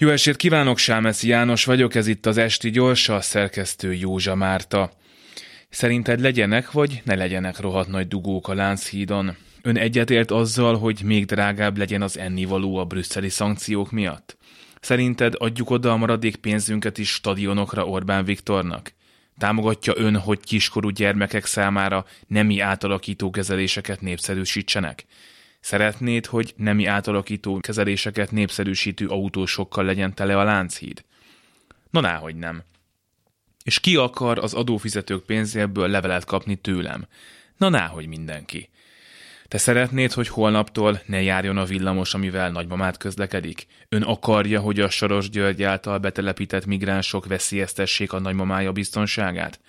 Jó estét kívánok, Sámeszi János vagyok, ez itt az Esti Gyorsa, a szerkesztő Józsa Márta. Szerinted legyenek, vagy ne legyenek rohadt nagy dugók a Lánchídon? Ön egyetért azzal, hogy még drágább legyen az ennivaló a brüsszeli szankciók miatt? Szerinted adjuk oda a maradék pénzünket is stadionokra Orbán Viktornak? Támogatja ön, hogy kiskorú gyermekek számára nemi átalakító kezeléseket népszerűsítsenek? Szeretnéd, hogy nemi átalakító kezeléseket népszerűsítő autósokkal legyen tele a Lánchíd? Na náhogy nem. És ki akar az adófizetők pénzéből levelet kapni tőlem? Na náhogy mindenki. Te szeretnéd, hogy holnaptól ne járjon a villamos, amivel nagymamát közlekedik? Ön akarja, hogy a Soros György által betelepített migránsok veszélyeztessék a nagymamája biztonságát?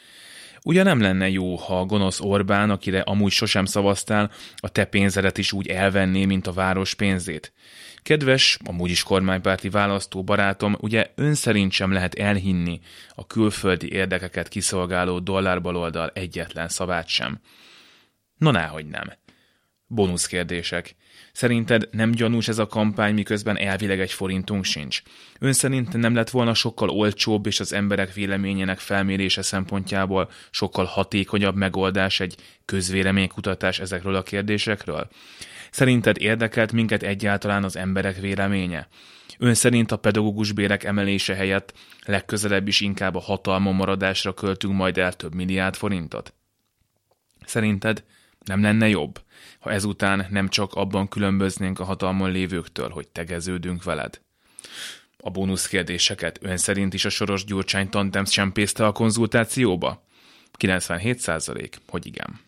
Ugye nem lenne jó, ha a gonosz Orbán, akire amúgy sosem szavaztál, a te pénzedet is úgy elvenné, mint a város pénzét? Kedves, amúgy is kormánypárti választó barátom, ugye ön szerint sem lehet elhinni a külföldi érdekeket kiszolgáló dollárbaloldal egyetlen szavát sem. Na náhogy nem. Bónusz kérdések. Szerinted nem gyanús ez a kampány, miközben elvileg egy forintunk sincs? Ön szerint nem lett volna sokkal olcsóbb és az emberek véleményének felmérése szempontjából sokkal hatékonyabb megoldás egy közvéleménykutatás ezekről a kérdésekről? Szerinted érdekelt minket egyáltalán az emberek véleménye? Ön szerint a pedagógus bérek emelése helyett legközelebb is inkább a hatalmon maradásra költünk majd el több milliárd forintot? Szerinted nem lenne jobb, ha ezután nem csak abban különböznénk a hatalmon lévőktől, hogy tegeződünk veled? A bónusz kérdéseket ön szerint is a Soros Gyurcsány tandem csempészte a konzultációba? 97 százalék, hogy igen.